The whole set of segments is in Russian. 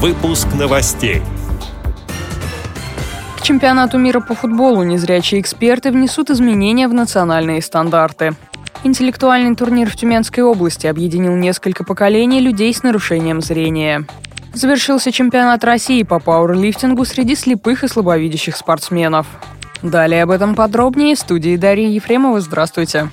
Выпуск новостей. К чемпионату мира по футболу незрячие эксперты внесут изменения в национальные стандарты. Интеллектуальный турнир в Тюменской области объединил несколько поколений людей с нарушением зрения. Завершился чемпионат России по пауэрлифтингу среди слепых и слабовидящих спортсменов. Далее об этом подробнее в студии Дарьи Ефремова. Здравствуйте.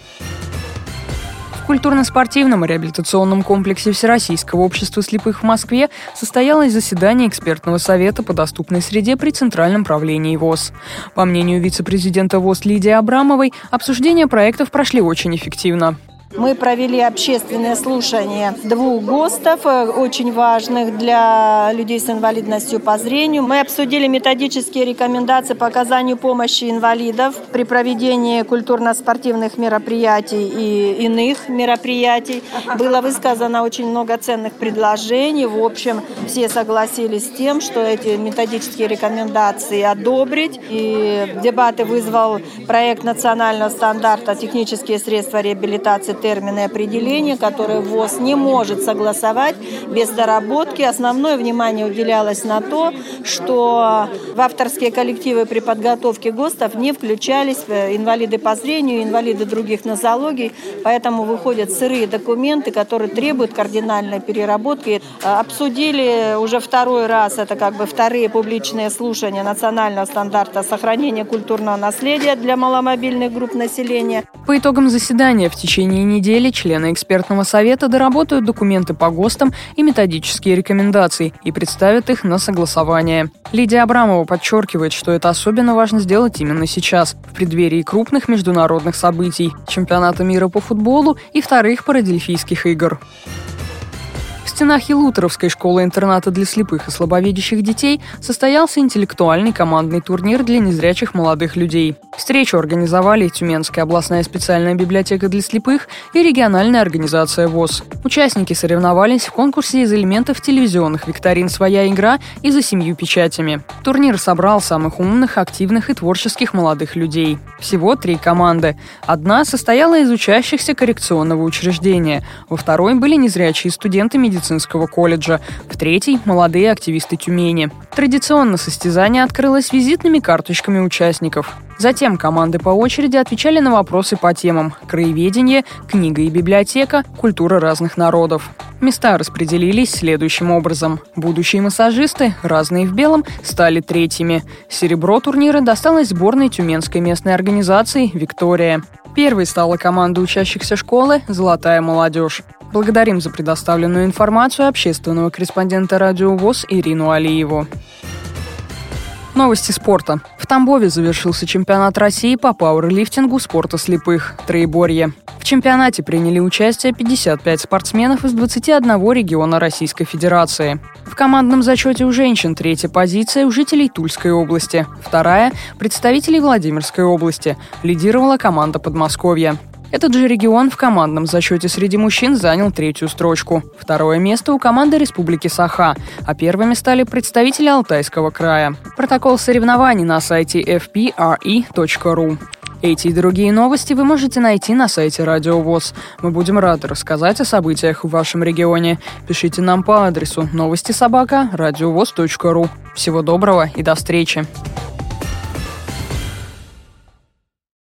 В культурно-спортивном и реабилитационном комплексе Всероссийского общества слепых в Москве состоялось заседание экспертного совета по доступной среде при Центральном правлении ВОЗ. По мнению вице-президента ВОЗ Лидии Абрамовой, обсуждения проектов прошли очень эффективно. Мы провели общественное слушание двух ГОСТов, э, очень важных для людей с инвалидностью по зрению. Мы обсудили методические рекомендации по оказанию помощи инвалидов при проведении культурно-спортивных мероприятий и иных мероприятий. Было высказано очень много ценных предложений. В общем, все согласились с тем, что эти методические рекомендации одобрить. И дебаты вызвал проект национального стандарта «Технические средства реабилитации термины и определения, которые ВОЗ не может согласовать без доработки. Основное внимание уделялось на то, что в авторские коллективы при подготовке ГОСТов не включались инвалиды по зрению, инвалиды других нозологий, поэтому выходят сырые документы, которые требуют кардинальной переработки. Обсудили уже второй раз, это как бы вторые публичные слушания национального стандарта сохранения культурного наследия для маломобильных групп населения. По итогам заседания в течение недели члены экспертного совета доработают документы по ГОСТам и методические рекомендации и представят их на согласование. Лидия Абрамова подчеркивает, что это особенно важно сделать именно сейчас, в преддверии крупных международных событий – чемпионата мира по футболу и вторых парадельфийских игр стенах Елуторовской школы-интерната для слепых и слабовидящих детей состоялся интеллектуальный командный турнир для незрячих молодых людей. Встречу организовали Тюменская областная специальная библиотека для слепых и региональная организация ВОЗ. Участники соревновались в конкурсе из элементов телевизионных викторин «Своя игра» и «За семью печатями». Турнир собрал самых умных, активных и творческих молодых людей. Всего три команды. Одна состояла из учащихся коррекционного учреждения, во второй были незрячие студенты медицины медицинского колледжа, в третий – молодые активисты Тюмени. Традиционно состязание открылось визитными карточками участников. Затем команды по очереди отвечали на вопросы по темам «Краеведение», «Книга и библиотека», «Культура разных народов». Места распределились следующим образом. Будущие массажисты, разные в белом, стали третьими. Серебро турнира досталось сборной Тюменской местной организации «Виктория». Первой стала команда учащихся школы «Золотая молодежь». Благодарим за предоставленную информацию общественного корреспондента радио ВОЗ Ирину Алиеву. Новости спорта. В Тамбове завершился чемпионат России по пауэрлифтингу спорта слепых «Троеборье». В чемпионате приняли участие 55 спортсменов из 21 региона Российской Федерации. В командном зачете у женщин третья позиция у жителей Тульской области, вторая – представителей Владимирской области. Лидировала команда Подмосковья. Этот же регион в командном зачете среди мужчин занял третью строчку. Второе место у команды Республики Саха, а первыми стали представители Алтайского края. Протокол соревнований на сайте fpre.ru. Эти и другие новости вы можете найти на сайте Радио ВОЗ. Мы будем рады рассказать о событиях в вашем регионе. Пишите нам по адресу новости собака ру. Всего доброго и до встречи!